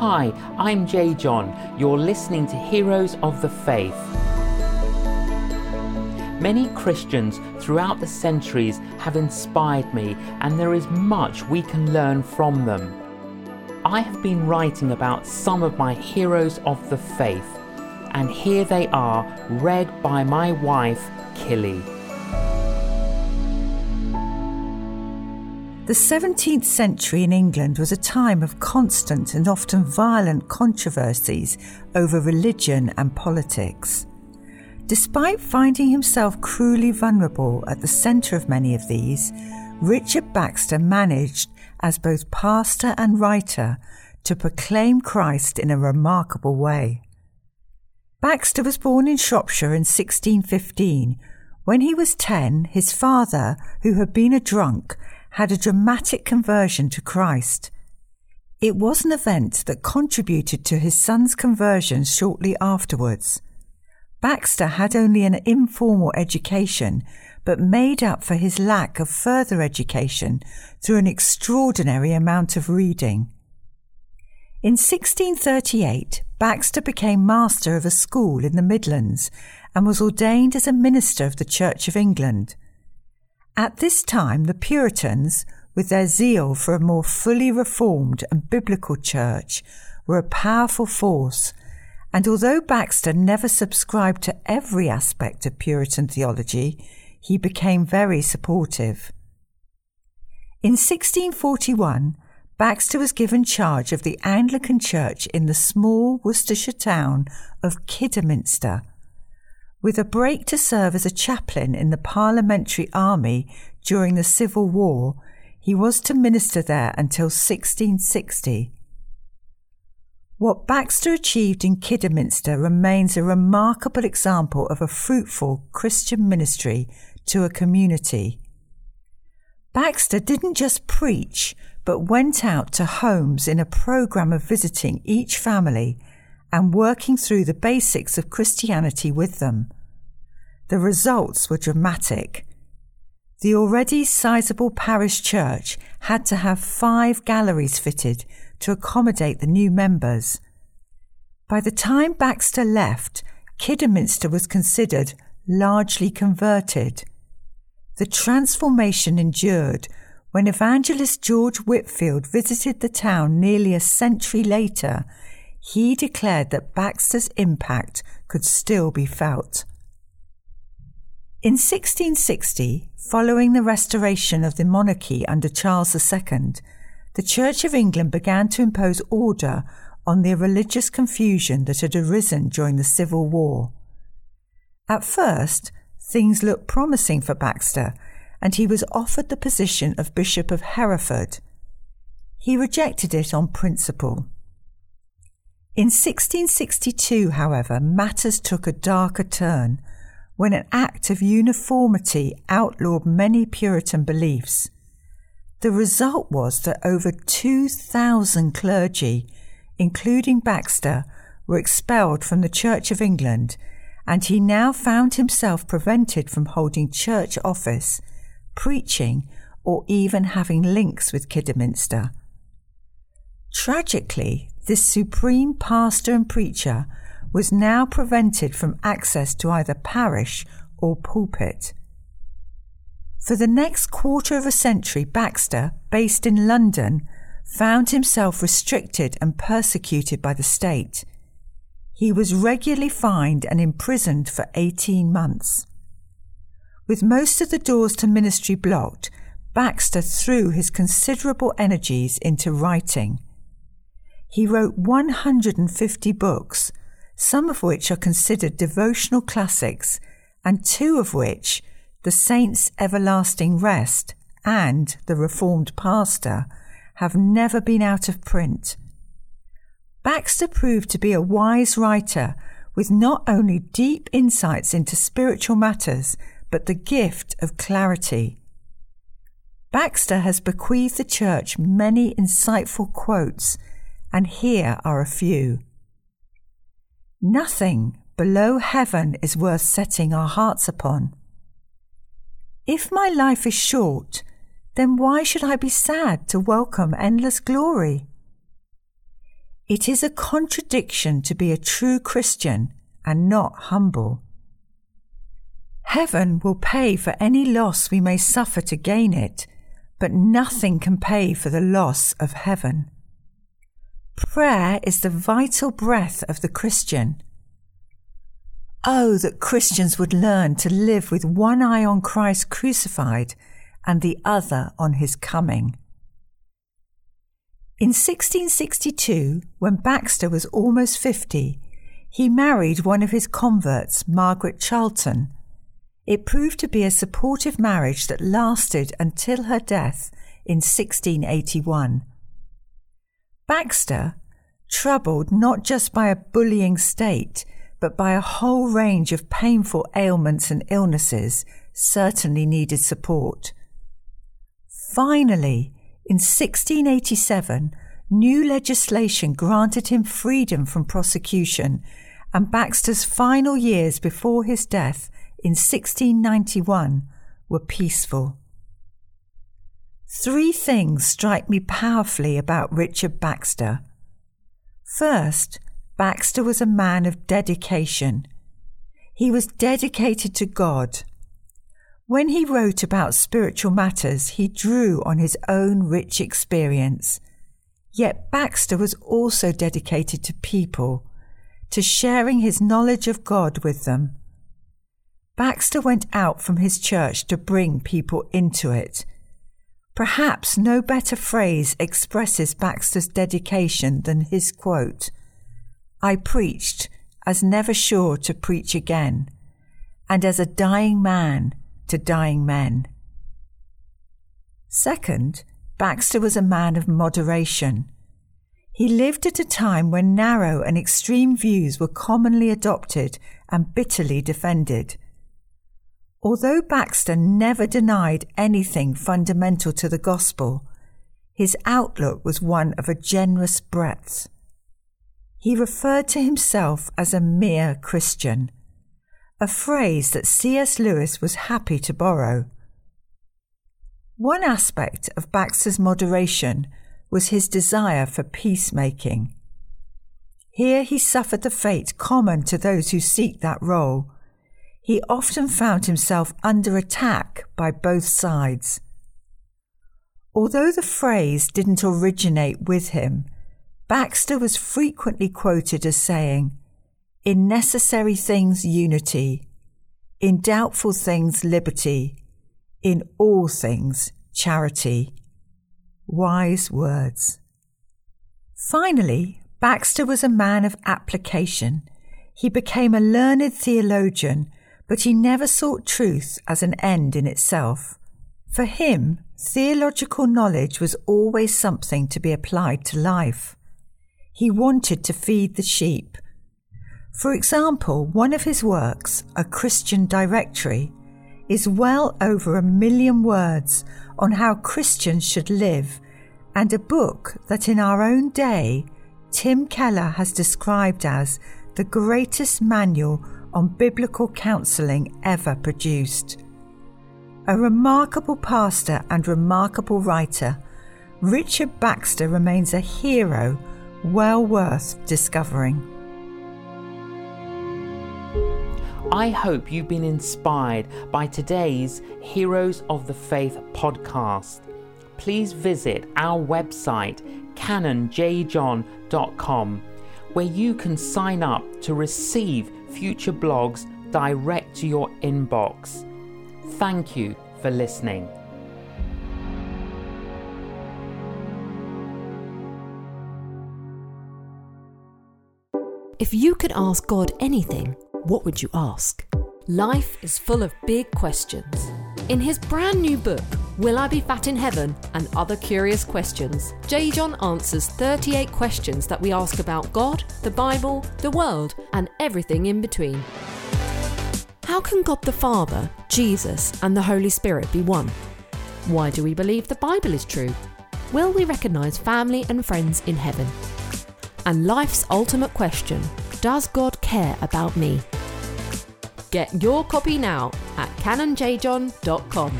Hi, I'm J. John. You're listening to Heroes of the Faith. Many Christians throughout the centuries have inspired me, and there is much we can learn from them. I have been writing about some of my heroes of the faith, and here they are, read by my wife, Killy. The 17th century in England was a time of constant and often violent controversies over religion and politics. Despite finding himself cruelly vulnerable at the centre of many of these, Richard Baxter managed, as both pastor and writer, to proclaim Christ in a remarkable way. Baxter was born in Shropshire in 1615. When he was 10, his father, who had been a drunk, had a dramatic conversion to Christ. It was an event that contributed to his son's conversion shortly afterwards. Baxter had only an informal education, but made up for his lack of further education through an extraordinary amount of reading. In 1638, Baxter became master of a school in the Midlands and was ordained as a minister of the Church of England. At this time, the Puritans, with their zeal for a more fully reformed and biblical church, were a powerful force. And although Baxter never subscribed to every aspect of Puritan theology, he became very supportive. In 1641, Baxter was given charge of the Anglican church in the small Worcestershire town of Kidderminster with a break to serve as a chaplain in the Parliamentary Army during the Civil War, he was to minister there until 1660. What Baxter achieved in Kidderminster remains a remarkable example of a fruitful Christian ministry to a community. Baxter didn't just preach, but went out to homes in a program of visiting each family and working through the basics of Christianity with them. The results were dramatic. The already sizable parish church had to have five galleries fitted to accommodate the new members. By the time Baxter left, Kidderminster was considered largely converted. The transformation endured when evangelist George Whitefield visited the town nearly a century later. He declared that Baxter's impact could still be felt. In 1660, following the restoration of the monarchy under Charles II, the Church of England began to impose order on the religious confusion that had arisen during the Civil War. At first, things looked promising for Baxter, and he was offered the position of Bishop of Hereford. He rejected it on principle. In 1662, however, matters took a darker turn when an act of uniformity outlawed many Puritan beliefs. The result was that over 2,000 clergy, including Baxter, were expelled from the Church of England, and he now found himself prevented from holding church office, preaching, or even having links with Kidderminster. Tragically, this supreme pastor and preacher was now prevented from access to either parish or pulpit. For the next quarter of a century, Baxter, based in London, found himself restricted and persecuted by the state. He was regularly fined and imprisoned for 18 months. With most of the doors to ministry blocked, Baxter threw his considerable energies into writing. He wrote 150 books, some of which are considered devotional classics, and two of which, The Saint's Everlasting Rest and The Reformed Pastor, have never been out of print. Baxter proved to be a wise writer with not only deep insights into spiritual matters, but the gift of clarity. Baxter has bequeathed the church many insightful quotes, and here are a few. Nothing below heaven is worth setting our hearts upon. If my life is short, then why should I be sad to welcome endless glory? It is a contradiction to be a true Christian and not humble. Heaven will pay for any loss we may suffer to gain it, but nothing can pay for the loss of heaven. Prayer is the vital breath of the Christian. Oh, that Christians would learn to live with one eye on Christ crucified and the other on his coming. In 1662, when Baxter was almost 50, he married one of his converts, Margaret Charlton. It proved to be a supportive marriage that lasted until her death in 1681. Baxter, troubled not just by a bullying state, but by a whole range of painful ailments and illnesses, certainly needed support. Finally, in 1687, new legislation granted him freedom from prosecution, and Baxter's final years before his death in 1691 were peaceful. Three things strike me powerfully about Richard Baxter. First, Baxter was a man of dedication. He was dedicated to God. When he wrote about spiritual matters, he drew on his own rich experience. Yet Baxter was also dedicated to people, to sharing his knowledge of God with them. Baxter went out from his church to bring people into it. Perhaps no better phrase expresses Baxter's dedication than his quote I preached as never sure to preach again, and as a dying man to dying men. Second, Baxter was a man of moderation. He lived at a time when narrow and extreme views were commonly adopted and bitterly defended. Although Baxter never denied anything fundamental to the gospel, his outlook was one of a generous breadth. He referred to himself as a mere Christian, a phrase that C.S. Lewis was happy to borrow. One aspect of Baxter's moderation was his desire for peacemaking. Here he suffered the fate common to those who seek that role. He often found himself under attack by both sides. Although the phrase didn't originate with him, Baxter was frequently quoted as saying, In necessary things, unity, in doubtful things, liberty, in all things, charity. Wise words. Finally, Baxter was a man of application. He became a learned theologian, but he never sought truth as an end in itself. For him, theological knowledge was always something to be applied to life. He wanted to feed the sheep. For example, one of his works, A Christian Directory, is well over a million words on how Christians should live, and a book that in our own day Tim Keller has described as the greatest manual on biblical counselling ever produced. A remarkable pastor and remarkable writer, Richard Baxter remains a hero well worth discovering. I hope you've been inspired by today's Heroes of the Faith podcast. Please visit our website, canonjjohn.com, where you can sign up to receive future blogs direct to your inbox. Thank you for listening. If you could ask God anything, what would you ask? Life is full of big questions. In his brand new book, Will I Be Fat in Heaven? and Other Curious Questions, J. John answers 38 questions that we ask about God, the Bible, the world, and everything in between. How can God the Father, Jesus, and the Holy Spirit be one? Why do we believe the Bible is true? Will we recognise family and friends in heaven? and life's ultimate question Does God care about me? Get your copy now at canonjjohn.com.